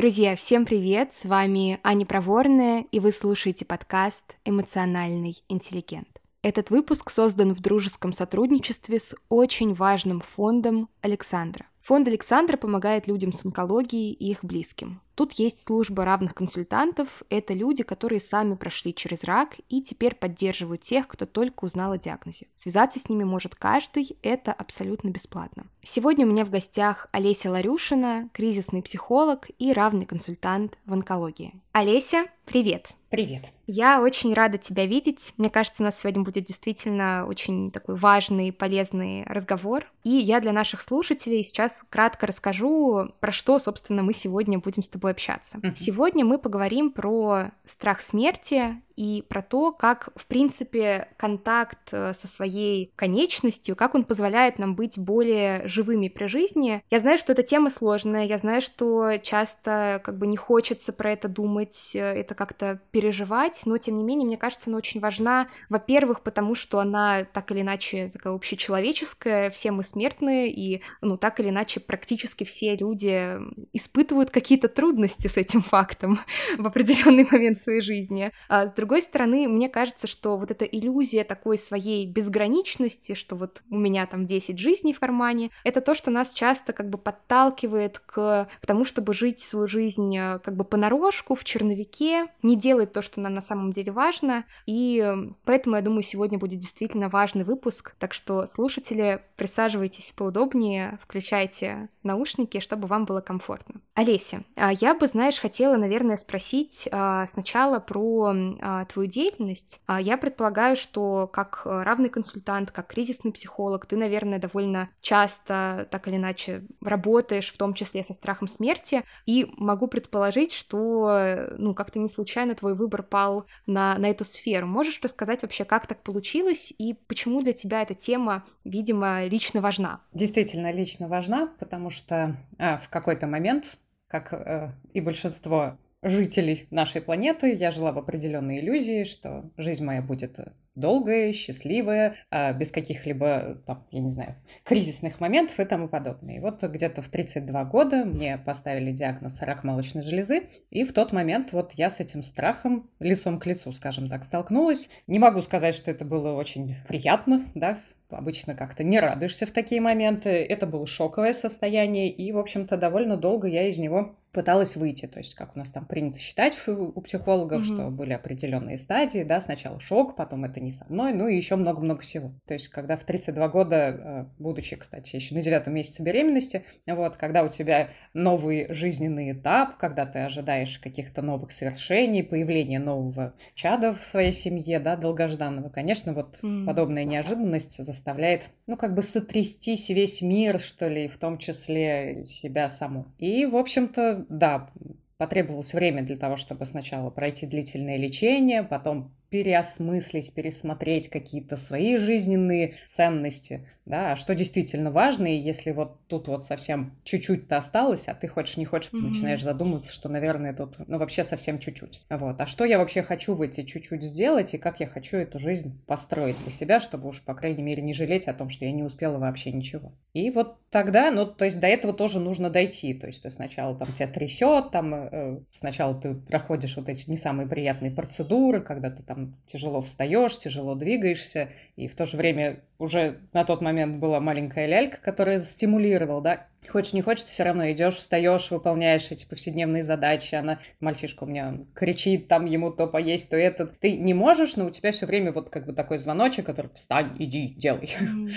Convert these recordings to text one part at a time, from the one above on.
Друзья, всем привет! С вами Аня Проворная, и вы слушаете подкаст «Эмоциональный интеллигент». Этот выпуск создан в дружеском сотрудничестве с очень важным фондом Александра. Фонд Александра помогает людям с онкологией и их близким. Тут есть служба равных консультантов. Это люди, которые сами прошли через рак и теперь поддерживают тех, кто только узнал о диагнозе. Связаться с ними может каждый, это абсолютно бесплатно. Сегодня у меня в гостях Олеся Ларюшина, кризисный психолог и равный консультант в онкологии. Олеся, привет! Привет. Я очень рада тебя видеть. Мне кажется, у нас сегодня будет действительно очень такой важный, полезный разговор. И я для наших слушателей сейчас кратко расскажу, про что, собственно, мы сегодня будем с тобой общаться. Uh-huh. Сегодня мы поговорим про страх смерти и про то, как, в принципе, контакт э, со своей конечностью, как он позволяет нам быть более живыми при жизни. Я знаю, что эта тема сложная, я знаю, что часто как бы не хочется про это думать, э, это как-то переживать, но, тем не менее, мне кажется, она очень важна, во-первых, потому что она так или иначе такая общечеловеческая, все мы смертные, и, ну, так или иначе, практически все люди испытывают какие-то трудности с этим фактом в определенный момент своей жизни. А с другой другой стороны, мне кажется, что вот эта иллюзия такой своей безграничности, что вот у меня там 10 жизней в кармане, это то, что нас часто как бы подталкивает к, к тому, чтобы жить свою жизнь э, как бы понарошку, в черновике, не делать то, что нам на самом деле важно, и поэтому, я думаю, сегодня будет действительно важный выпуск, так что слушатели, присаживайтесь поудобнее, включайте наушники, чтобы вам было комфортно. Олеся, а я бы, знаешь, хотела, наверное, спросить а, сначала про а, твою деятельность, я предполагаю, что как равный консультант, как кризисный психолог, ты, наверное, довольно часто так или иначе работаешь, в том числе со страхом смерти, и могу предположить, что, ну, как-то не случайно твой выбор пал на, на эту сферу. Можешь рассказать вообще, как так получилось, и почему для тебя эта тема, видимо, лично важна? Действительно, лично важна, потому что а, в какой-то момент, как э, и большинство жителей нашей планеты я жила в определенной иллюзии, что жизнь моя будет долгая, счастливая, а, без каких-либо, там, я не знаю, кризисных моментов и тому подобное. И вот где-то в 32 года мне поставили диагноз рак молочной железы, и в тот момент вот я с этим страхом лицом к лицу, скажем так, столкнулась. Не могу сказать, что это было очень приятно, да, обычно как-то не радуешься в такие моменты. Это было шоковое состояние, и, в общем-то, довольно долго я из него пыталась выйти, то есть как у нас там принято считать у психологов, mm-hmm. что были определенные стадии, да, сначала шок, потом это не со мной, ну и еще много-много всего. То есть когда в 32 года, э, будучи, кстати, еще на девятом месяце беременности, вот, когда у тебя новый жизненный этап, когда ты ожидаешь каких-то новых свершений, появления нового чада в своей семье, да, долгожданного, конечно, вот mm-hmm. подобная неожиданность заставляет, ну, как бы сотрястись весь мир, что ли, в том числе себя саму. И, в общем-то, да, потребовалось время для того, чтобы сначала пройти длительное лечение, потом переосмыслить, пересмотреть какие-то свои жизненные ценности, да, а что действительно важно, и если вот тут вот совсем чуть-чуть-то осталось, а ты хочешь, не хочешь, mm-hmm. начинаешь задумываться, что, наверное, тут, ну, вообще совсем чуть-чуть. Вот, а что я вообще хочу в эти чуть-чуть сделать, и как я хочу эту жизнь построить для себя, чтобы уж, по крайней мере, не жалеть о том, что я не успела вообще ничего. И вот тогда, ну, то есть до этого тоже нужно дойти, то есть ты сначала там тебя трясет, там э, сначала ты проходишь вот эти не самые приятные процедуры, когда ты там там тяжело встаешь, тяжело двигаешься, и в то же время уже на тот момент была маленькая лялька, которая стимулировала, да, Хочешь, не хочешь, ты все равно идешь, встаешь, выполняешь эти повседневные задачи. Она, мальчишка у меня кричит, там ему то поесть, то это. Ты не можешь, но у тебя все время вот как бы такой звоночек, который встань, иди, делай. Mm-hmm.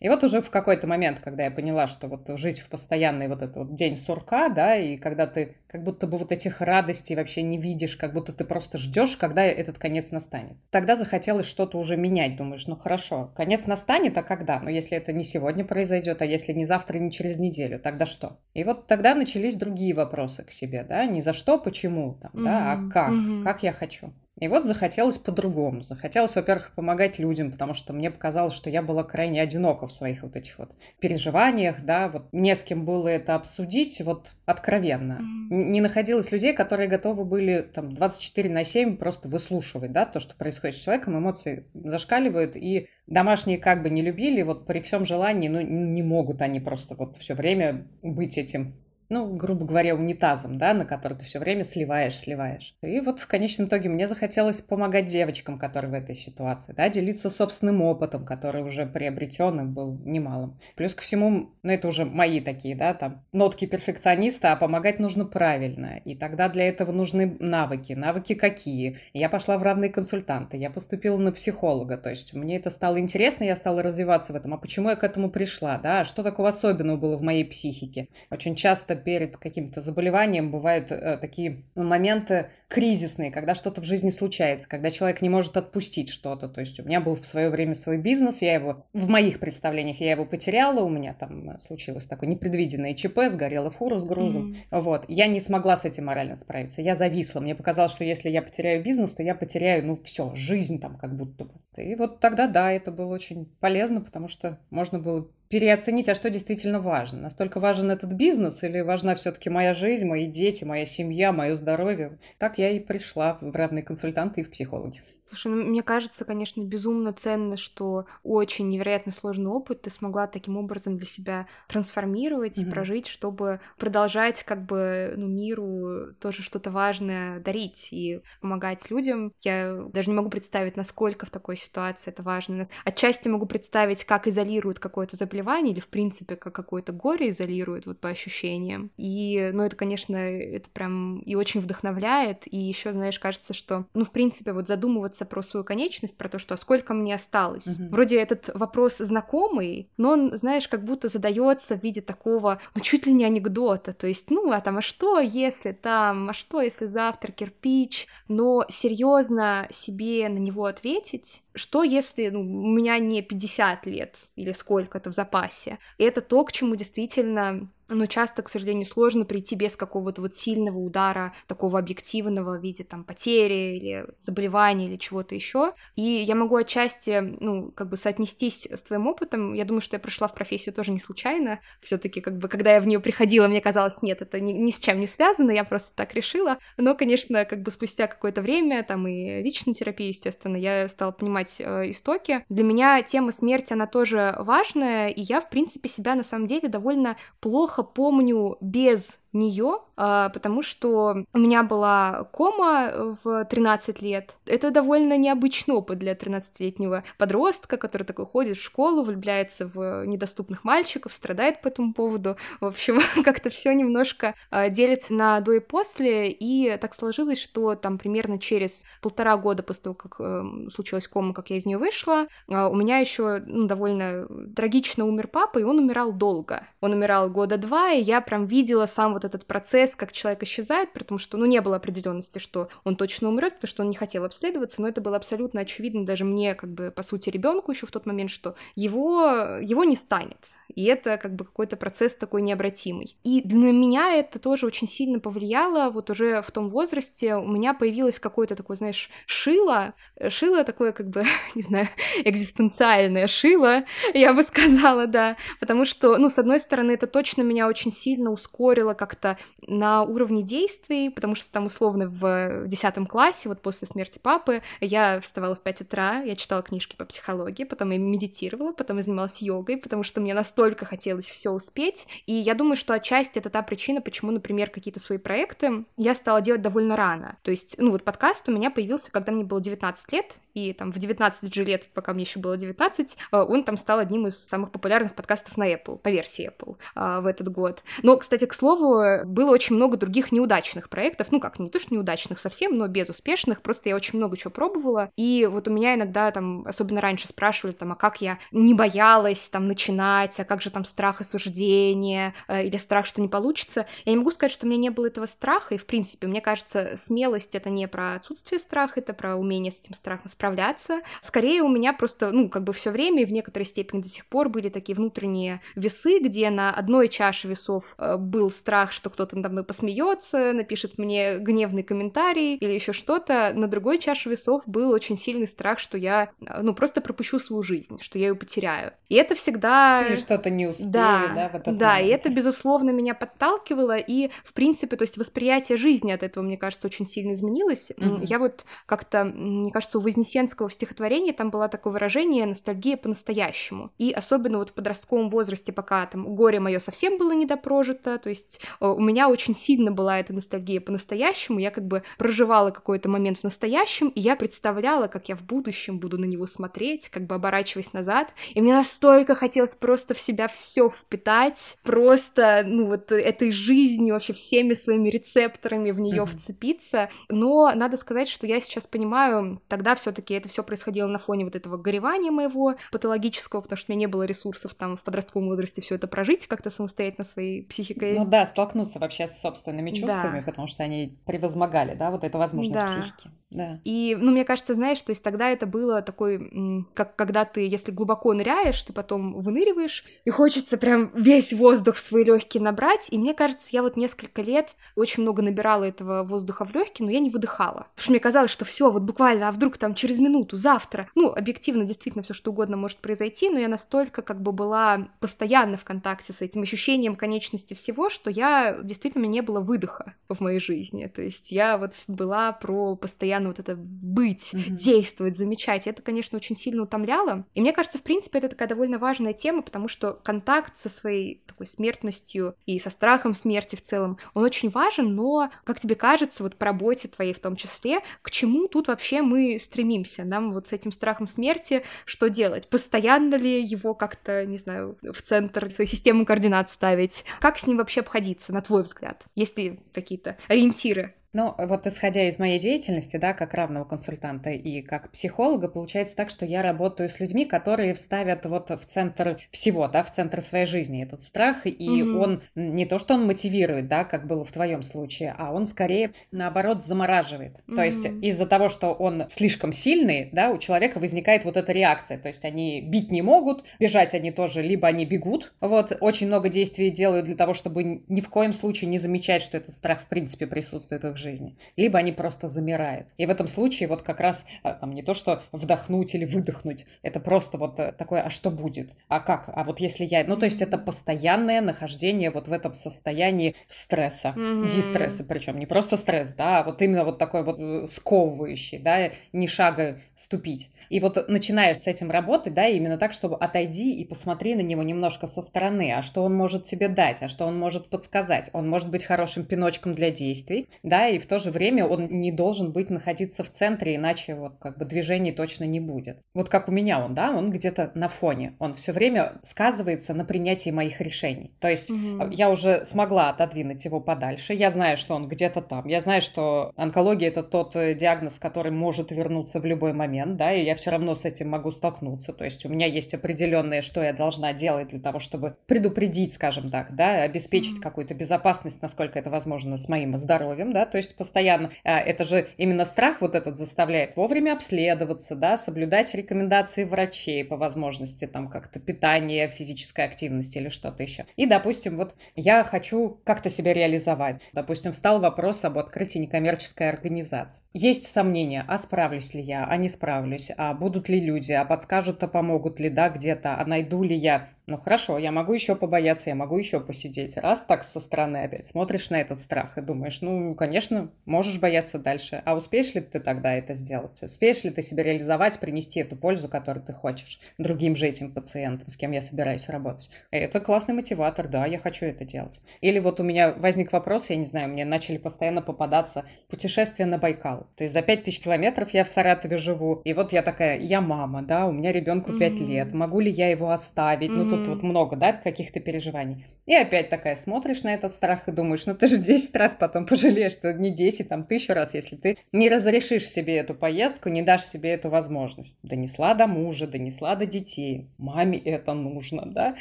И вот уже в какой-то момент, когда я поняла, что вот жить в постоянный вот этот вот день сурка, да, и когда ты как будто бы вот этих радостей вообще не видишь, как будто ты просто ждешь, когда этот конец настанет. Тогда захотелось что-то уже менять. Думаешь, ну хорошо, конец настанет, а когда? Но если это не сегодня произойдет, а если не завтра, не через неделю, тогда что? И вот тогда начались другие вопросы к себе, да, не за что, почему, там, mm-hmm. да, а как, mm-hmm. как я хочу. И вот захотелось по-другому. Захотелось, во-первых, помогать людям, потому что мне показалось, что я была крайне одинока в своих вот этих вот переживаниях, да, вот не с кем было это обсудить, вот откровенно. Не находилось людей, которые готовы были там 24 на 7 просто выслушивать, да, то, что происходит с человеком, эмоции зашкаливают, и домашние как бы не любили, вот при всем желании, ну, не могут они просто вот все время быть этим ну, грубо говоря, унитазом, да, на который ты все время сливаешь, сливаешь. И вот в конечном итоге мне захотелось помогать девочкам, которые в этой ситуации, да, делиться собственным опытом, который уже приобретен был немалым. Плюс ко всему, ну, это уже мои такие, да, там, нотки перфекциониста, а помогать нужно правильно. И тогда для этого нужны навыки. Навыки какие? Я пошла в равные консультанты, я поступила на психолога, то есть мне это стало интересно, я стала развиваться в этом. А почему я к этому пришла, да? Что такого особенного было в моей психике? Очень часто перед каким-то заболеванием бывают э, такие моменты кризисные, когда что-то в жизни случается, когда человек не может отпустить что-то. То есть у меня был в свое время свой бизнес, я его, в моих представлениях я его потеряла, у меня там случилось такое непредвиденное ЧП, сгорела фура с грузом. Mm-hmm. Вот. Я не смогла с этим морально справиться, я зависла. Мне показалось, что если я потеряю бизнес, то я потеряю, ну, все, жизнь там как будто бы. И вот тогда, да, это было очень полезно, потому что можно было переоценить, а что действительно важно. Настолько важен этот бизнес или важна все-таки моя жизнь, мои дети, моя семья, мое здоровье. Так я и пришла в равные консультанты и в психологи. Слушай, ну, мне кажется, конечно, безумно ценно, что очень невероятно сложный опыт ты смогла таким образом для себя трансформировать mm-hmm. и прожить, чтобы продолжать как бы ну, миру тоже что-то важное дарить и помогать людям. Я даже не могу представить, насколько в такой ситуации это важно. Отчасти могу представить, как изолирует какое-то заболевание или, в принципе, как какое-то горе изолирует вот по ощущениям. И, ну, это, конечно, это прям и очень вдохновляет. И еще, знаешь, кажется, что, ну, в принципе, вот задумываться задуматься про свою конечность, про то, что а сколько мне осталось. Угу. Вроде этот вопрос знакомый, но он, знаешь, как будто задается в виде такого, ну, чуть ли не анекдота. То есть, ну, а там, а что, если там, а что, если завтра кирпич? Но серьезно себе на него ответить, что если ну, у меня не 50 лет или сколько-то в запасе? И это то, к чему действительно но часто, к сожалению, сложно прийти без какого-то вот сильного удара, такого объективного в виде там потери или заболевания или чего-то еще. И я могу отчасти, ну, как бы соотнестись с твоим опытом. Я думаю, что я пришла в профессию тоже не случайно. Все-таки, как бы, когда я в нее приходила, мне казалось, нет, это ни, ни с чем не связано, я просто так решила. Но, конечно, как бы спустя какое-то время, там и личной терапии, естественно, я стала понимать э, истоки. Для меня тема смерти, она тоже важная, и я, в принципе, себя на самом деле довольно плохо плохо помню без нее, а, потому что у меня была кома в 13 лет. Это довольно необычный опыт для 13-летнего подростка, который такой ходит в школу, влюбляется в недоступных мальчиков, страдает по этому поводу. В общем, как-то все немножко а, делится на до и после, и так сложилось, что там примерно через полтора года после того, как э, случилась кома, как я из нее вышла, э, у меня еще ну, довольно трагично умер папа, и он умирал долго. Он умирал года два, и я прям видела сам вот этот процесс, как человек исчезает, потому что, ну, не было определенности, что он точно умрет, потому что он не хотел обследоваться, но это было абсолютно очевидно даже мне, как бы, по сути, ребенку еще в тот момент, что его, его не станет. И это как бы какой-то процесс такой необратимый. И для меня это тоже очень сильно повлияло. Вот уже в том возрасте у меня появилось какое-то такое, знаешь, шило. Шило такое как бы, не знаю, экзистенциальное шило, я бы сказала, да. Потому что, ну, с одной стороны, это точно меня очень сильно ускорило как-то на уровне действий, потому что там условно в 10 классе, вот после смерти папы, я вставала в 5 утра, я читала книжки по психологии, потом я медитировала, потом я занималась йогой, потому что мне настолько хотелось все успеть. И я думаю, что отчасти это та причина, почему, например, какие-то свои проекты я стала делать довольно рано. То есть, ну вот подкаст у меня появился, когда мне было 19 лет, и там в 19 же лет, пока мне еще было 19, э, он там стал одним из самых популярных подкастов на Apple, по версии Apple э, в этот год. Но, кстати, к слову, было очень много других неудачных проектов, ну как, не то что неудачных совсем, но безуспешных, просто я очень много чего пробовала, и вот у меня иногда там, особенно раньше спрашивали там, а как я не боялась там начинать, а как же там страх осуждения, э, или страх, что не получится. Я не могу сказать, что у меня не было этого страха, и в принципе, мне кажется, смелость — это не про отсутствие страха, это про умение с этим страхом справляться. Скорее у меня просто, ну, как бы все время и в некоторой степени до сих пор были такие внутренние весы, где на одной чаше весов э, был страх, что кто-то надо мной посмеется, напишет мне гневный комментарий или еще что-то. На другой чаше весов был очень сильный страх, что я, э, ну, просто пропущу свою жизнь, что я ее потеряю. И это всегда... Или что-то не успею, да, да, в этот Да, момент. и это, безусловно, меня подталкивало, и, в принципе, то есть восприятие жизни от этого, мне кажется, очень сильно изменилось. Mm-hmm. Я вот как-то, мне кажется, у Вознесения Вознесенского в стихотворении там было такое выражение «ностальгия по-настоящему». И особенно вот в подростковом возрасте, пока там горе мое совсем было недопрожито, то есть э, у меня очень сильно была эта ностальгия по-настоящему, я как бы проживала какой-то момент в настоящем, и я представляла, как я в будущем буду на него смотреть, как бы оборачиваясь назад, и мне настолько хотелось просто в себя все впитать, просто, ну вот этой жизнью, вообще всеми своими рецепторами в нее mm-hmm. вцепиться, но надо сказать, что я сейчас понимаю, тогда все-таки это все происходило на фоне вот этого горевания моего патологического, потому что у меня не было ресурсов там в подростковом возрасте все это прожить как-то самостоятельно своей психикой. Ну да, столкнуться вообще с собственными чувствами, да. потому что они превозмогали, да, вот эту возможность да. психики. Да. И, ну, мне кажется, знаешь, то есть тогда это было такой, как когда ты, если глубоко ныряешь, ты потом выныриваешь, и хочется прям весь воздух в свои легкие набрать. И мне кажется, я вот несколько лет очень много набирала этого воздуха в легкие, но я не выдыхала. Потому что мне казалось, что все, вот буквально, а вдруг там через минуту, завтра. Ну, объективно, действительно, все что угодно может произойти, но я настолько как бы была постоянно в контакте с этим ощущением конечности всего, что я действительно, не было выдоха в моей жизни. То есть я вот была про постоянно вот это быть, mm-hmm. действовать, замечать. Это, конечно, очень сильно утомляло. И мне кажется, в принципе, это такая довольно важная тема, потому что контакт со своей такой смертностью и со страхом смерти в целом, он очень важен, но, как тебе кажется, вот по работе твоей в том числе, к чему тут вообще мы стремимся? Нам вот с этим страхом смерти что делать? Постоянно ли его как-то, не знаю, в центр своей системы координат ставить? Как с ним вообще обходиться, на твой взгляд? Есть ли какие-то ориентиры? Ну, вот исходя из моей деятельности, да, как равного консультанта и как психолога, получается так, что я работаю с людьми, которые вставят вот в центр всего, да, в центр своей жизни этот страх, и mm-hmm. он не то, что он мотивирует, да, как было в твоем случае, а он скорее, наоборот, замораживает. Mm-hmm. То есть из-за того, что он слишком сильный, да, у человека возникает вот эта реакция, то есть они бить не могут, бежать они тоже, либо они бегут, вот, очень много действий делают для того, чтобы ни в коем случае не замечать, что этот страх в принципе присутствует в их жизни. Либо они просто замирают. И в этом случае вот как раз а, там не то, что вдохнуть или выдохнуть, это просто вот э, такое, а что будет? А как? А вот если я... Ну, то есть это постоянное нахождение вот в этом состоянии стресса, mm-hmm. дистресса, причем не просто стресс, да, а вот именно вот такой вот э, сковывающий, да, ни шага ступить. И вот начинаешь с этим работать, да, именно так, чтобы отойди и посмотри на него немножко со стороны, а что он может тебе дать, а что он может подсказать. Он может быть хорошим пиночком для действий, да, и в то же время он не должен быть находиться в центре, иначе вот как бы движений точно не будет. Вот как у меня он, да, он где-то на фоне, он все время сказывается на принятии моих решений. То есть угу. я уже смогла отодвинуть его подальше, я знаю, что он где-то там, я знаю, что онкология это тот э, диагноз, который может вернуться в любой момент, да, и я все равно с этим могу столкнуться. То есть у меня есть определенное, что я должна делать для того, чтобы предупредить, скажем так, да, обеспечить mm-hmm. какую-то безопасность, насколько это возможно, с моим здоровьем, да, то есть постоянно. А, это же именно страх вот этот заставляет вовремя обследоваться, да, соблюдать рекомендации врачей по возможности, там как-то питание, физической активности или что-то еще. И, допустим, вот я хочу как-то себя реализовать. Допустим, встал вопрос об открытии некоммерческой организации. Есть сомнения, а справлюсь ли я, а не справлюсь, а будут ли люди, а подскажут, а помогут ли, да, где-то, а найду ли я ну хорошо, я могу еще побояться, я могу еще посидеть. Раз так со стороны опять смотришь на этот страх и думаешь, ну, конечно, можешь бояться дальше. А успеешь ли ты тогда это сделать? Успеешь ли ты себя реализовать, принести эту пользу, которую ты хочешь другим же этим пациентам, с кем я собираюсь работать? Это классный мотиватор, да, я хочу это делать. Или вот у меня возник вопрос, я не знаю, мне начали постоянно попадаться путешествия на Байкал. То есть за 5000 километров я в Саратове живу, и вот я такая, я мама, да, у меня ребенку 5 mm-hmm. лет, могу ли я его оставить? Mm-hmm. Ну, тут вот много, да, каких-то переживаний. И опять такая смотришь на этот страх и думаешь, ну ты же 10 раз потом пожалеешь, что не 10, там тысячу раз, если ты не разрешишь себе эту поездку, не дашь себе эту возможность. Донесла до мужа, донесла до детей. Маме это нужно, да?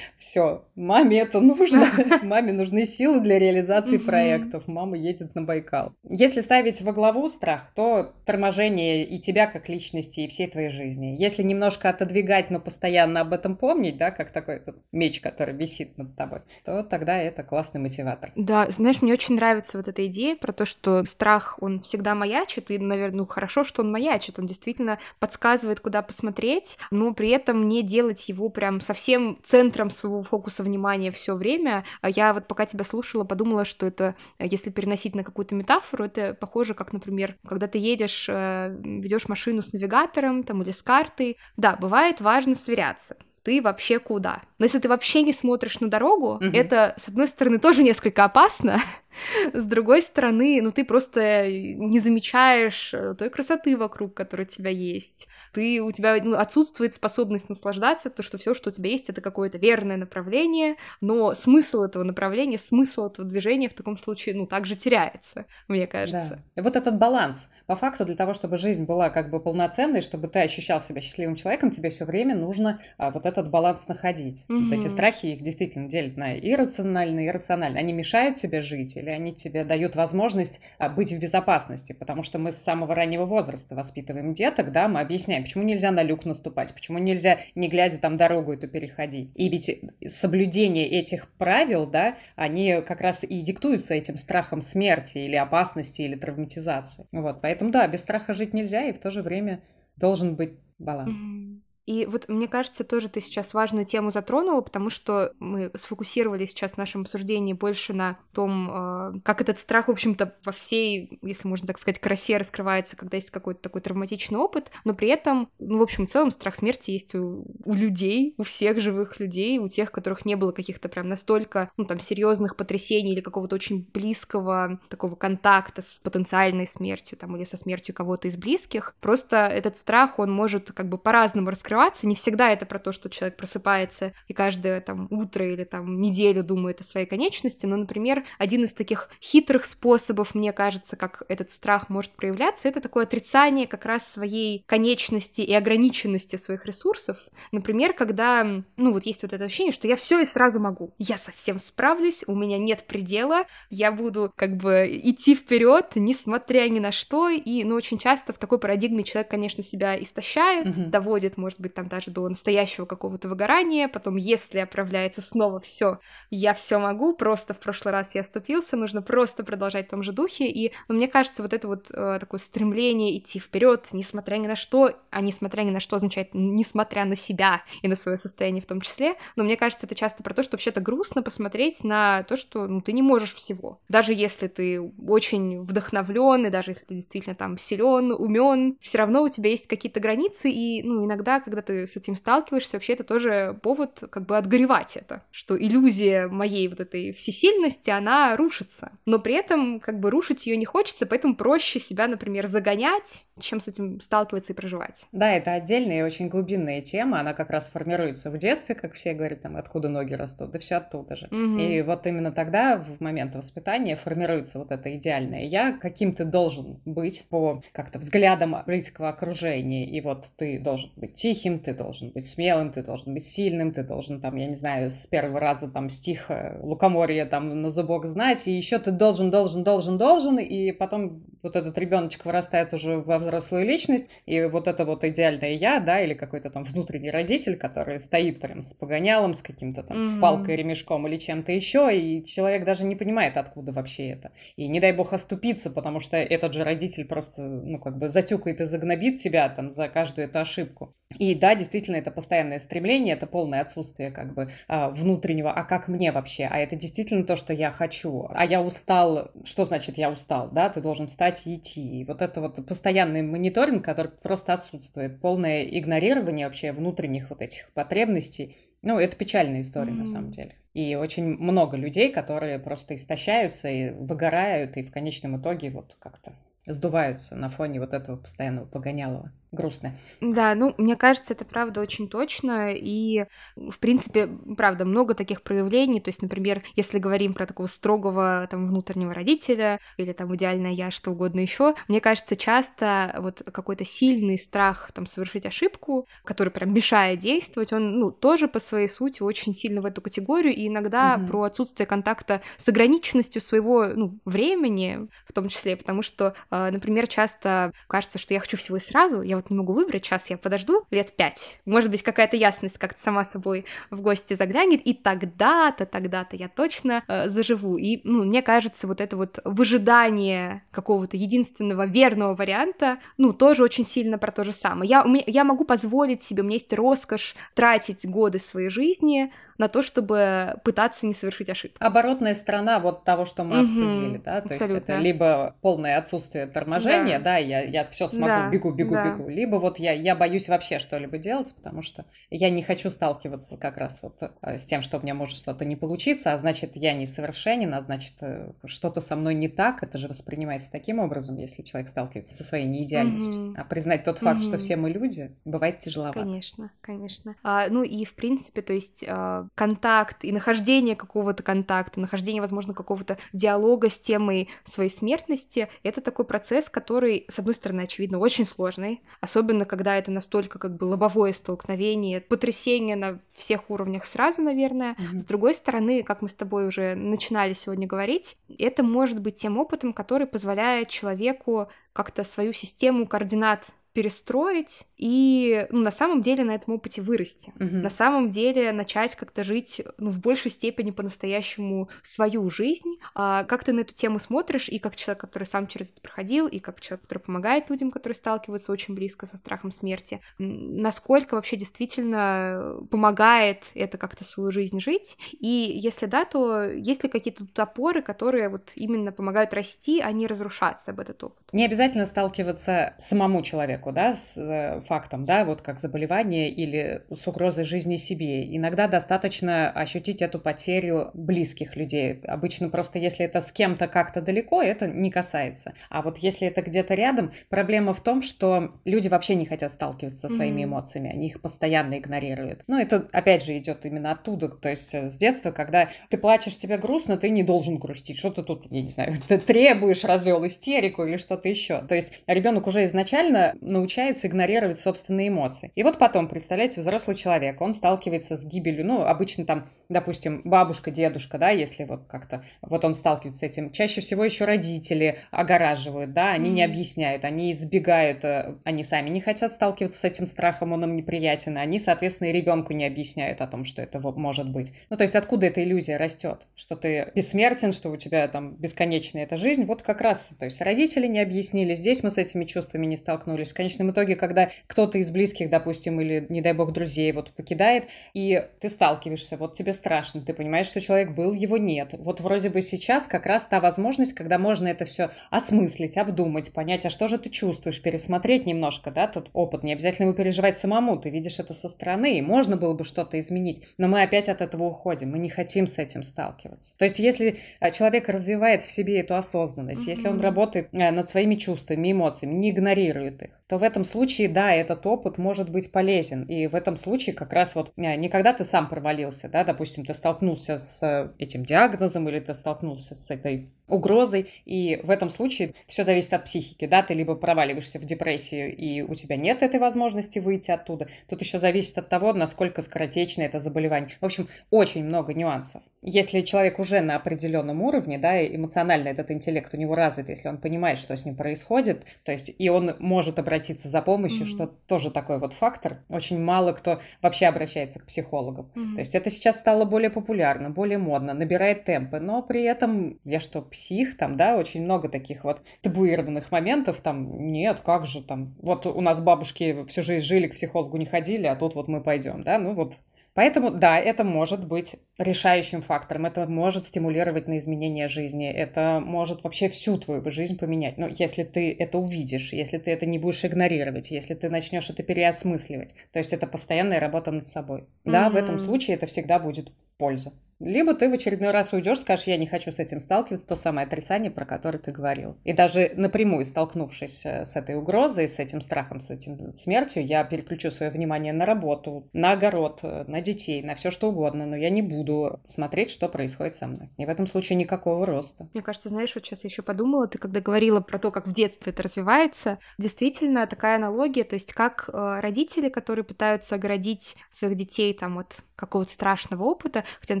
Все, маме это нужно. Маме нужны силы для реализации проектов. Мама едет на Байкал. Если ставить во главу страх, то торможение и тебя как личности, и всей твоей жизни. Если немножко отодвигать, но постоянно об этом помнить, да, как такой этот меч, который висит над тобой, то тогда это классный мотиватор. Да, знаешь, мне очень нравится вот эта идея про то, что страх, он всегда маячит, и, наверное, ну, хорошо, что он маячит, он действительно подсказывает, куда посмотреть, но при этом не делать его прям совсем центром своего фокуса внимания все время. Я вот пока тебя слушала, подумала, что это, если переносить на какую-то метафору, это похоже, как, например, когда ты едешь, э, ведешь машину с навигатором там или с картой. Да, бывает важно сверяться ты вообще куда. Но если ты вообще не смотришь на дорогу, угу. это, с одной стороны, тоже несколько опасно, с другой стороны, ну ты просто не замечаешь э, той красоты вокруг, которая у тебя есть. Ты, у тебя ну, отсутствует способность наслаждаться, потому что все, что у тебя есть, это какое-то верное направление, но смысл этого направления, смысл этого движения в таком случае, ну, также теряется, мне кажется. Да. И вот этот баланс. По факту, для того, чтобы жизнь была как бы полноценной, чтобы ты ощущал себя счастливым человеком, тебе все время нужно а, вот этот баланс находить. Mm-hmm. Вот эти страхи их действительно делят на иррациональные и иррациональные. Они мешают тебе жить или они тебе дают возможность а, быть в безопасности, потому что мы с самого раннего возраста воспитываем деток, да, мы объясняем, почему нельзя на люк наступать, почему нельзя, не глядя там дорогу эту переходить. И ведь э, соблюдение этих правил, да, они как раз и диктуются этим страхом смерти или опасности или травматизации. Вот, поэтому да, без страха жить нельзя, и в то же время должен быть баланс. Mm-hmm. И вот мне кажется, тоже ты сейчас важную тему затронула, потому что мы сфокусировались сейчас в нашем обсуждении больше на том, а, как этот страх, в общем-то, во всей, если можно так сказать, красе раскрывается, когда есть какой-то такой травматичный опыт, но при этом, ну, в общем, в целом страх смерти есть у, у людей, у всех живых людей, у тех, которых не было каких-то прям настолько, ну, там, серьезных потрясений или какого-то очень близкого такого контакта с потенциальной смертью, там, или со смертью кого-то из близких. Просто этот страх, он может как бы по-разному раскрываться раскрываться. Не всегда это про то, что человек просыпается и каждое там утро или там неделю думает о своей конечности, но, например, один из таких хитрых способов, мне кажется, как этот страх может проявляться, это такое отрицание как раз своей конечности и ограниченности своих ресурсов. Например, когда, ну вот есть вот это ощущение, что я все и сразу могу, я совсем справлюсь, у меня нет предела, я буду как бы идти вперед, несмотря ни на что, и, ну, очень часто в такой парадигме человек, конечно, себя истощает, mm-hmm. доводит, может быть, быть, там даже до настоящего какого-то выгорания, потом, если оправляется снова все, я все могу, просто в прошлый раз я оступился, нужно просто продолжать в том же духе, и ну, мне кажется, вот это вот э, такое стремление идти вперед, несмотря ни на что, а несмотря ни на что означает несмотря на себя и на свое состояние в том числе, но мне кажется, это часто про то, что вообще-то грустно посмотреть на то, что ну, ты не можешь всего. Даже если ты очень вдохновлен, и даже если ты действительно там силен, умен, все равно у тебя есть какие-то границы, и ну, иногда, когда когда ты с этим сталкиваешься, вообще это тоже повод как бы отгоревать это, что иллюзия моей вот этой всесильности, она рушится. Но при этом как бы рушить ее не хочется, поэтому проще себя, например, загонять, чем с этим сталкиваться и проживать. Да, это отдельная и очень глубинная тема, она как раз формируется в детстве, как все говорят, там, откуда ноги растут, да все оттуда же. Угу. И вот именно тогда, в момент воспитания, формируется вот это идеальное я, каким ты должен быть по как-то взглядам близкого окружения, и вот ты должен быть тихий, тихим, ты должен быть смелым, ты должен быть сильным, ты должен там, я не знаю, с первого раза там стих э, лукоморья там на зубок знать, и еще ты должен, должен, должен, должен, и потом вот этот ребеночек вырастает уже во взрослую личность, и вот это вот идеальное я, да, или какой-то там внутренний родитель, который стоит прям с погонялом, с каким-то там mm-hmm. палкой, ремешком или чем-то еще, и человек даже не понимает, откуда вообще это. И не дай бог оступиться, потому что этот же родитель просто, ну, как бы затюкает и загнобит тебя там за каждую эту ошибку. И да, действительно, это постоянное стремление, это полное отсутствие как бы а, внутреннего, а как мне вообще, а это действительно то, что я хочу, а я устал, что значит я устал, да, ты должен встать и идти. И вот это вот постоянный мониторинг, который просто отсутствует, полное игнорирование вообще внутренних вот этих потребностей, ну, это печальная история mm-hmm. на самом деле. И очень много людей, которые просто истощаются и выгорают, и в конечном итоге вот как-то сдуваются на фоне вот этого постоянного погонялого грустно. Да, ну, мне кажется, это правда очень точно, и, в принципе, правда, много таких проявлений, то есть, например, если говорим про такого строгого, там, внутреннего родителя, или, там, идеальное я, что угодно еще, мне кажется, часто вот какой-то сильный страх, там, совершить ошибку, который прям мешает действовать, он, ну, тоже по своей сути очень сильно в эту категорию, и иногда mm-hmm. про отсутствие контакта с ограниченностью своего, ну, времени, в том числе, потому что, а, например, часто кажется, что я хочу всего и сразу, я вот вот не могу выбрать, сейчас я подожду лет пять. Может быть, какая-то ясность как-то сама собой в гости заглянет, и тогда-то, тогда-то я точно э, заживу. И, ну, мне кажется, вот это вот выжидание какого-то единственного верного варианта, ну, тоже очень сильно про то же самое. Я, я могу позволить себе, у меня есть роскошь тратить годы своей жизни на то, чтобы пытаться не совершить ошибку. Оборотная сторона вот того, что мы угу, обсудили, да, то абсолютно. есть это либо полное отсутствие торможения, да, да я, я все смогу, да, бегу, бегу, да. бегу, либо вот я, я боюсь вообще что-либо делать, потому что я не хочу сталкиваться как раз вот э, с тем, что у меня может что-то не получиться, а значит, я несовершенен, а значит, э, что-то со мной не так, это же воспринимается таким образом, если человек сталкивается со своей неидеальностью. Угу. А признать тот факт, угу. что все мы люди, бывает тяжеловато. Конечно, конечно. А, ну и в принципе, то есть а, контакт и нахождение какого-то контакта, нахождение, возможно, какого-то диалога с темой своей смертности, это такой процесс, который, с одной стороны, очевидно, очень сложный, особенно когда это настолько как бы лобовое столкновение, потрясение на всех уровнях сразу, наверное. Mm-hmm. С другой стороны, как мы с тобой уже начинали сегодня говорить, это может быть тем опытом, который позволяет человеку как-то свою систему координат перестроить и ну, на самом деле на этом опыте вырасти. Угу. На самом деле начать как-то жить ну, в большей степени по-настоящему свою жизнь. А, как ты на эту тему смотришь, и как человек, который сам через это проходил, и как человек, который помогает людям, которые сталкиваются очень близко со страхом смерти, насколько вообще действительно помогает это как-то свою жизнь жить? И если да, то есть ли какие-то тут опоры, которые вот именно помогают расти, а не разрушаться об этот опыт? Не обязательно сталкиваться самому человеку человеку, да, с э, фактом, да, вот как заболевание или с угрозой жизни себе. Иногда достаточно ощутить эту потерю близких людей. Обычно просто если это с кем-то как-то далеко, это не касается. А вот если это где-то рядом, проблема в том, что люди вообще не хотят сталкиваться со своими mm-hmm. эмоциями, они их постоянно игнорируют. Ну, это опять же идет именно оттуда, то есть э, с детства, когда ты плачешь, тебе грустно, ты не должен грустить. Что ты тут, я не знаю, ты требуешь, развел истерику или что-то еще. То есть ребенок уже изначально научается игнорировать собственные эмоции. И вот потом, представляете, взрослый человек, он сталкивается с гибелью, ну, обычно там, допустим, бабушка, дедушка, да, если вот как-то, вот он сталкивается с этим. Чаще всего еще родители огораживают, да, они mm-hmm. не объясняют, они избегают, э, они сами не хотят сталкиваться с этим страхом, он им неприятен, они, соответственно, и ребенку не объясняют о том, что это вот может быть. Ну, то есть откуда эта иллюзия растет, что ты бессмертен, что у тебя там бесконечная эта жизнь, вот как раз, то есть родители не объяснили, здесь мы с этими чувствами не столкнулись, конечном итоге, когда кто-то из близких, допустим, или, не дай бог, друзей вот покидает, и ты сталкиваешься, вот тебе страшно, ты понимаешь, что человек был, его нет. Вот вроде бы сейчас как раз та возможность, когда можно это все осмыслить, обдумать, понять, а что же ты чувствуешь, пересмотреть немножко, да, тот опыт. Не обязательно его переживать самому, ты видишь это со стороны, и можно было бы что-то изменить. Но мы опять от этого уходим, мы не хотим с этим сталкиваться. То есть если а, человек развивает в себе эту осознанность, mm-hmm. если он работает э, над своими чувствами, эмоциями, не игнорирует их, то в этом случае, да, этот опыт может быть полезен. И в этом случае как раз вот э, не когда ты сам провалился, да, допустим, ты столкнулся с э, этим диагнозом или ты столкнулся с этой угрозой. И в этом случае все зависит от психики, да, ты либо проваливаешься в депрессию, и у тебя нет этой возможности выйти оттуда. Тут еще зависит от того, насколько скоротечно это заболевание. В общем, очень много нюансов. Если человек уже на определенном уровне, да, эмоционально этот интеллект у него развит, если он понимает, что с ним происходит, то есть и он может обратиться за помощью, mm-hmm. что тоже такой вот фактор. Очень мало кто вообще обращается к психологам. Mm-hmm. То есть это сейчас стало более популярно, более модно, набирает темпы, но при этом я что, псих, там, да, очень много таких вот табуированных моментов, там, нет, как же там, вот у нас бабушки всю жизнь жили, к психологу не ходили, а тут вот мы пойдем, да, ну вот Поэтому, да, это может быть решающим фактором, это может стимулировать на изменение жизни, это может вообще всю твою жизнь поменять. Но если ты это увидишь, если ты это не будешь игнорировать, если ты начнешь это переосмысливать, то есть это постоянная работа над собой. Mm-hmm. Да, в этом случае это всегда будет польза. Либо ты в очередной раз уйдешь, скажешь, я не хочу с этим сталкиваться, то самое отрицание, про которое ты говорил. И даже напрямую столкнувшись э, с этой угрозой, с этим страхом, с этим смертью, я переключу свое внимание на работу, на огород, э, на детей, на все что угодно, но я не буду смотреть, что происходит со мной. И в этом случае никакого роста. Мне кажется, знаешь, вот сейчас я еще подумала, ты когда говорила про то, как в детстве это развивается, действительно такая аналогия, то есть как э, родители, которые пытаются оградить своих детей там от какого-то страшного опыта, хотя на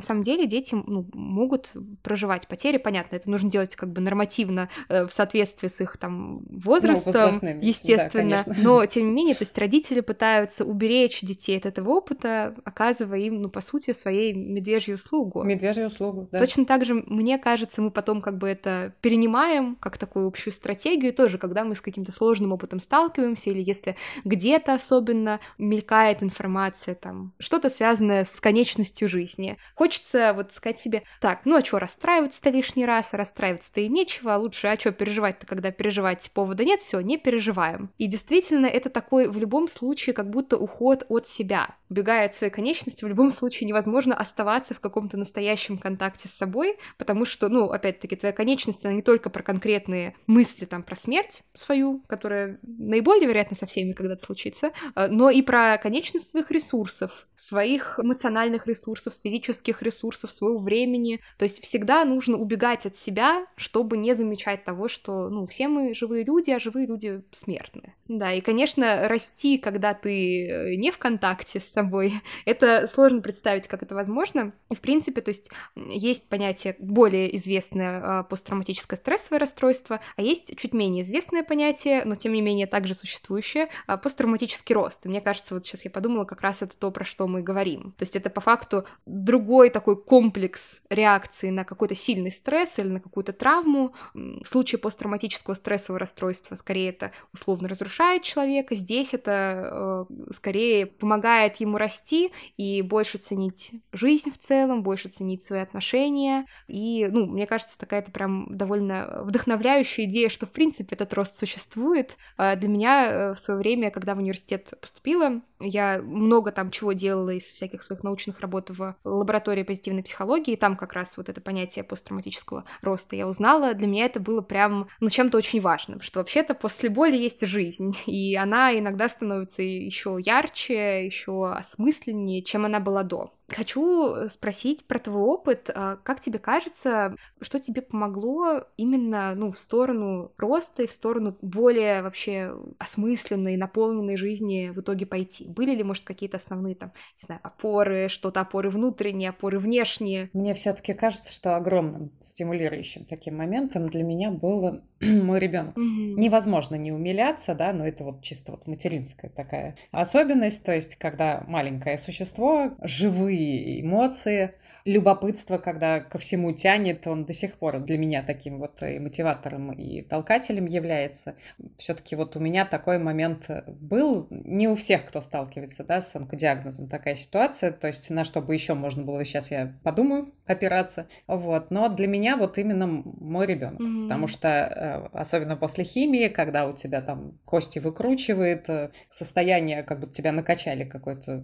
самом деле дети ну, могут проживать потери, понятно, это нужно делать как бы нормативно э, в соответствии с их там возрастом, ну, естественно, да, но тем не менее, то есть родители пытаются уберечь детей от этого опыта, оказывая им, ну, по сути, своей медвежью услугу. Медвежью услугу, да. Точно так же, мне кажется, мы потом как бы это перенимаем как такую общую стратегию тоже, когда мы с каким-то сложным опытом сталкиваемся, или если где-то особенно мелькает информация, там, что-то связанное с конечностью жизни. Хочется вот сказать себе, так, ну а что расстраиваться-то лишний раз, расстраиваться-то и нечего, а лучше, а что переживать-то, когда переживать повода нет, все, не переживаем. И действительно, это такой в любом случае как будто уход от себя. Убегая от своей конечности, в любом случае невозможно оставаться в каком-то настоящем контакте с собой, потому что, ну, опять-таки, твоя конечность, она не только про конкретные мысли, там, про смерть свою, которая наиболее вероятно со всеми когда-то случится, э, но и про конечность своих ресурсов, своих эмоциональных ресурсов, физических ресурсов, своего времени. То есть всегда нужно убегать от себя, чтобы не замечать того, что, ну, все мы живые люди, а живые люди смертны. Да, и, конечно, расти, когда ты э, не в контакте с собой, это сложно представить, как это возможно. В принципе, то есть есть понятие более известное а, посттравматическое стрессовое расстройство, а есть чуть менее известное понятие, но тем не менее также существующее, а, посттравматический рост. И мне кажется, вот сейчас я подумала, как раз это то, про что мы говорим. То есть это по факту другой такой комплекс реакции на какой-то сильный стресс или на какую-то травму. В случае посттравматического стрессового расстройства скорее это условно разрушает человека, здесь это э, скорее помогает ему расти и больше ценить жизнь в целом, больше ценить свои отношения. И, ну, мне кажется, такая-то прям довольно вдохновляющая идея, что, в принципе, этот рост существует. А для меня э, в свое время, когда в университет поступила, я много там чего делала из всяких своих научных работ в лаборатории позитивной психологии, там как раз вот это понятие посттравматического роста я узнала. Для меня это было прям, ну, чем-то очень важным, что вообще-то после боли есть жизнь, и она иногда становится еще ярче, еще осмысленнее, чем она была до. Хочу э, спросить про твой опыт. А, как тебе кажется, что тебе помогло именно ну, в сторону роста и в сторону более вообще осмысленной, наполненной жизни в итоге пойти? Были ли, может, какие-то основные там, не знаю, опоры, что-то опоры внутренние, опоры внешние? Мне все-таки кажется, что огромным стимулирующим таким моментом для меня было мой ребенок. Угу. Невозможно не умиляться, да, но это вот чисто вот материнская такая особенность, то есть когда маленькое существо, живые эмоции, любопытство, когда ко всему тянет, он до сих пор для меня таким вот и мотиватором, и толкателем является. Все-таки вот у меня такой момент был, не у всех, кто сталкивается, да, с онкодиагнозом такая ситуация, то есть на что бы еще можно было, сейчас я подумаю, опираться, вот, но для меня вот именно мой ребенок, mm-hmm. потому что э, особенно после химии, когда у тебя там кости выкручивает, э, состояние, как будто тебя накачали какой-то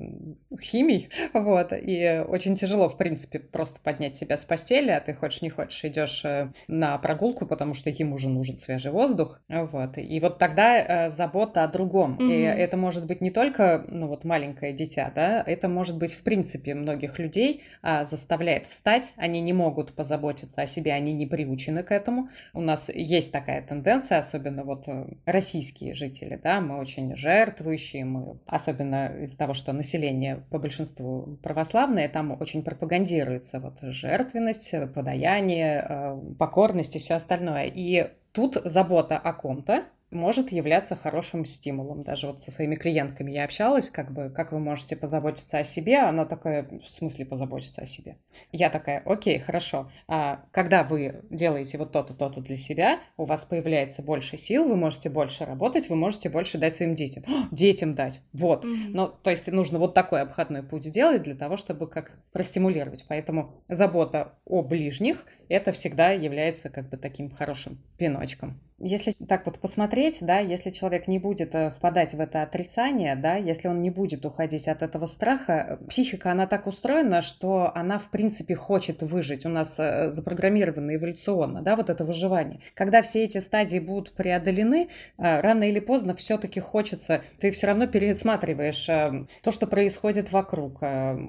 химией, вот, и очень тяжело, в принципе, просто поднять себя с постели, а ты хочешь не хочешь, идешь э, на прогулку, потому что ему уже нужен свежий воздух. Вот. И вот тогда забота о другом. Mm-hmm. И это может быть не только, ну вот, маленькое дитя, да, это может быть, в принципе, многих людей а, заставляет встать, они не могут позаботиться о себе, они не приучены к этому. У нас есть такая тенденция, особенно вот э, российские жители, да, мы очень жертвующие, мы, особенно из-за того, что население по большинству православное, там очень пропагандируют транслируется вот жертвенность, подаяние, э, покорность и все остальное. И тут забота о ком-то, может являться хорошим стимулом. Даже вот со своими клиентками я общалась, как бы, как вы можете позаботиться о себе, она такая, в смысле позаботиться о себе. Я такая, окей, хорошо. А когда вы делаете вот то-то, то-то для себя, у вас появляется больше сил, вы можете больше работать, вы можете больше дать своим детям. О, детям дать, вот. Mm-hmm. Ну, то есть нужно вот такой обходной путь сделать для того, чтобы как простимулировать. Поэтому забота о ближних, это всегда является как бы таким хорошим пиночком. Если так вот посмотреть, да, если человек не будет э, впадать в это отрицание, да, если он не будет уходить от этого страха, психика, она так устроена, что она, в принципе, хочет выжить. У нас э, запрограммировано эволюционно, да, вот это выживание. Когда все эти стадии будут преодолены, э, рано или поздно все-таки хочется, ты все равно пересматриваешь то, что происходит вокруг,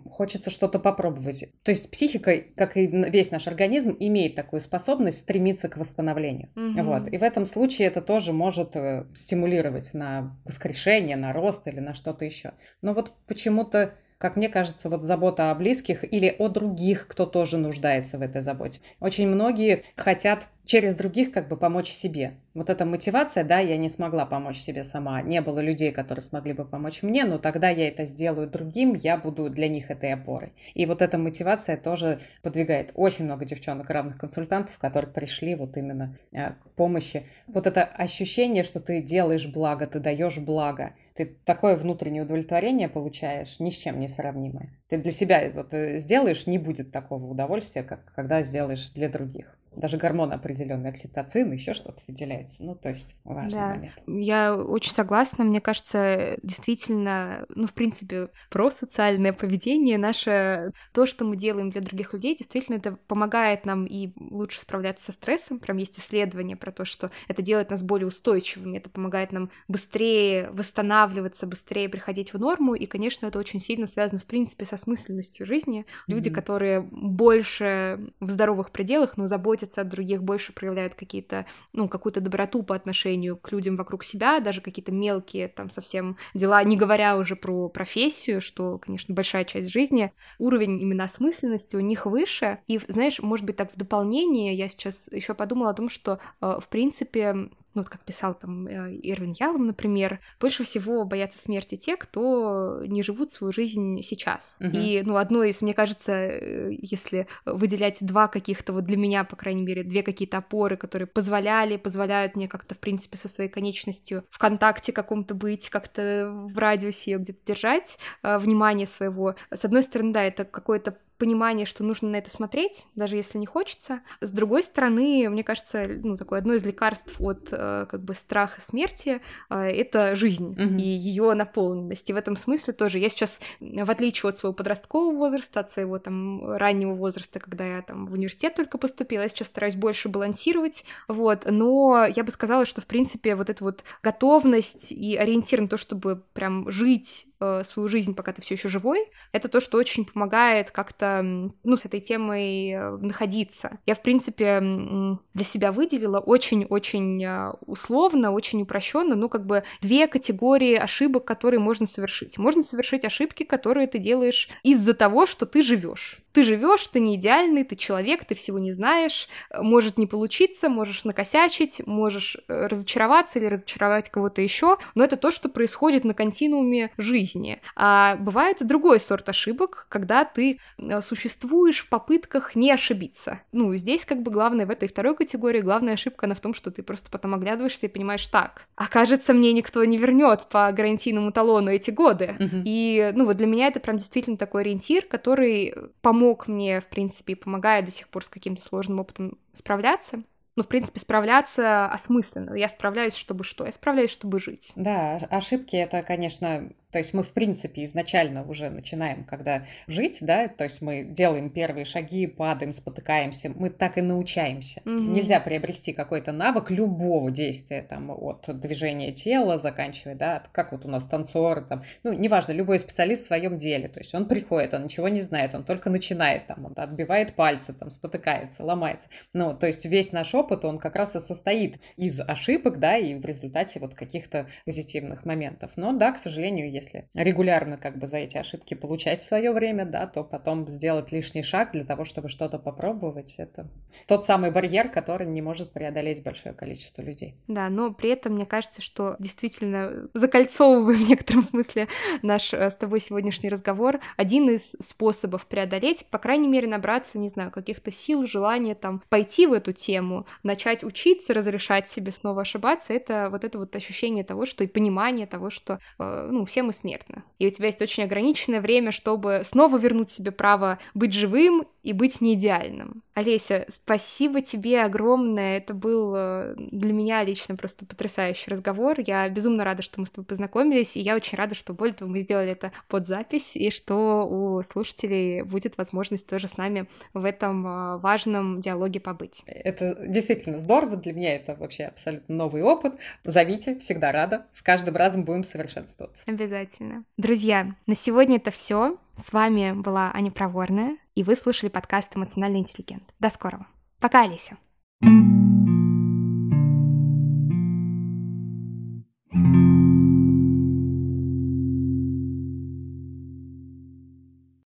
хочется что-то попробовать. То есть психика, как и весь наш организм, имеет такую способность стремиться к восстановлению. Угу. Вот. И в этом этом случае это тоже может э, стимулировать на воскрешение, на рост или на что-то еще. Но вот почему-то как мне кажется, вот забота о близких или о других, кто тоже нуждается в этой заботе. Очень многие хотят через других как бы помочь себе. Вот эта мотивация, да, я не смогла помочь себе сама. Не было людей, которые смогли бы помочь мне, но тогда я это сделаю другим, я буду для них этой опорой. И вот эта мотивация тоже подвигает очень много девчонок, равных консультантов, которые пришли вот именно э, к помощи. Вот это ощущение, что ты делаешь благо, ты даешь благо, ты такое внутреннее удовлетворение получаешь, ни с чем не сравнимое. Ты для себя вот э, сделаешь, не будет такого удовольствия, как когда сделаешь для других даже гормон определенный, окситоцин, еще что-то выделяется. Ну, то есть важный да. момент. Я очень согласна. Мне кажется, действительно, ну, в принципе, про социальное поведение наше, то, что мы делаем для других людей, действительно, это помогает нам и лучше справляться со стрессом. Прям есть исследования про то, что это делает нас более устойчивыми, это помогает нам быстрее восстанавливаться, быстрее приходить в норму. И, конечно, это очень сильно связано, в принципе, со смысленностью жизни. Люди, mm-hmm. которые больше в здоровых пределах, но заботятся заботятся о других, больше проявляют какие-то, ну, какую-то доброту по отношению к людям вокруг себя, даже какие-то мелкие там совсем дела, не говоря уже про профессию, что, конечно, большая часть жизни, уровень именно осмысленности у них выше. И, знаешь, может быть, так в дополнение я сейчас еще подумала о том, что, э, в принципе, ну, вот как писал там э, Ирвин Ялом, например, больше всего боятся смерти те, кто не живут свою жизнь сейчас. Uh-huh. И, ну, одно из, мне кажется, э, если выделять два каких-то, вот для меня, по крайней мере, две какие-то опоры, которые позволяли, позволяют мне как-то, в принципе, со своей конечностью в контакте каком-то быть, как-то в радиусе ее где-то держать, э, внимание своего. С одной стороны, да, это какое-то понимание, что нужно на это смотреть, даже если не хочется. С другой стороны, мне кажется, ну, такое одно из лекарств от э, как бы страха смерти э, это жизнь mm-hmm. и ее наполненность. И в этом смысле тоже я сейчас, в отличие от своего подросткового возраста, от своего там раннего возраста, когда я там в университет только поступила, я сейчас стараюсь больше балансировать, вот, но я бы сказала, что в принципе вот эта вот готовность и ориентир на то, чтобы прям жить Э, свою жизнь, пока ты все еще живой, это то, что очень помогает как-то, ну, с этой темой э, находиться. Я, в принципе, для себя выделила очень-очень э, условно, очень упрощенно, ну, как бы две категории ошибок, которые можно совершить. Можно совершить ошибки, которые ты делаешь из-за того, что ты живешь. Ты живешь, ты не идеальный, ты человек, ты всего не знаешь, может не получиться, можешь накосячить, можешь разочароваться или разочаровать кого-то еще, но это то, что происходит на континууме жизни жизни. А бывает другой сорт ошибок, когда ты э, существуешь в попытках не ошибиться. Ну, здесь как бы главное в этой второй категории, главная ошибка она в том, что ты просто потом оглядываешься и понимаешь, так, окажется, мне никто не вернет по гарантийному талону эти годы. Uh-huh. И, ну, вот для меня это прям действительно такой ориентир, который помог мне, в принципе, и помогает до сих пор с каким-то сложным опытом справляться ну, в принципе, справляться осмысленно. Я справляюсь, чтобы что? Я справляюсь, чтобы жить. Да, ошибки это, конечно, то есть мы, в принципе, изначально уже начинаем, когда жить, да, то есть мы делаем первые шаги, падаем, спотыкаемся, мы так и научаемся. Mm-hmm. Нельзя приобрести какой-то навык любого действия, там, от движения тела, заканчивая, да, как вот у нас танцор, там, ну, неважно, любой специалист в своем деле, то есть он приходит, он ничего не знает, он только начинает, там, он отбивает пальцы, там, спотыкается, ломается. Ну, то есть весь наш опыт, он как раз и состоит из ошибок, да, и в результате вот каких-то позитивных моментов. Но, да, к сожалению, есть если регулярно как бы за эти ошибки получать свое время, да, то потом сделать лишний шаг для того, чтобы что-то попробовать, это тот самый барьер, который не может преодолеть большое количество людей. Да, но при этом мне кажется, что действительно закольцовывая в некотором смысле наш э, с тобой сегодняшний разговор, один из способов преодолеть, по крайней мере, набраться, не знаю, каких-то сил, желания там пойти в эту тему, начать учиться, разрешать себе снова ошибаться, это вот это вот ощущение того, что и понимание того, что, э, ну, все мы смертно. И у тебя есть очень ограниченное время, чтобы снова вернуть себе право быть живым и быть неидеальным. Олеся, спасибо тебе огромное. Это был э, для меня лично просто потрясающий разговор. Я безумно рада, что мы с тобой познакомились, и я очень рада, что более того мы сделали это под запись, и что у слушателей будет возможность тоже с нами в этом э, важном диалоге побыть. Это действительно здорово. Для меня это вообще абсолютно новый опыт. Зовите, всегда рада. С каждым разом будем совершенствоваться. Обязательно. Друзья, на сегодня это все. С вами была Аня Проворная, и вы слушали подкаст «Эмоциональный интеллигент». До скорого. Пока, Олеся. thank you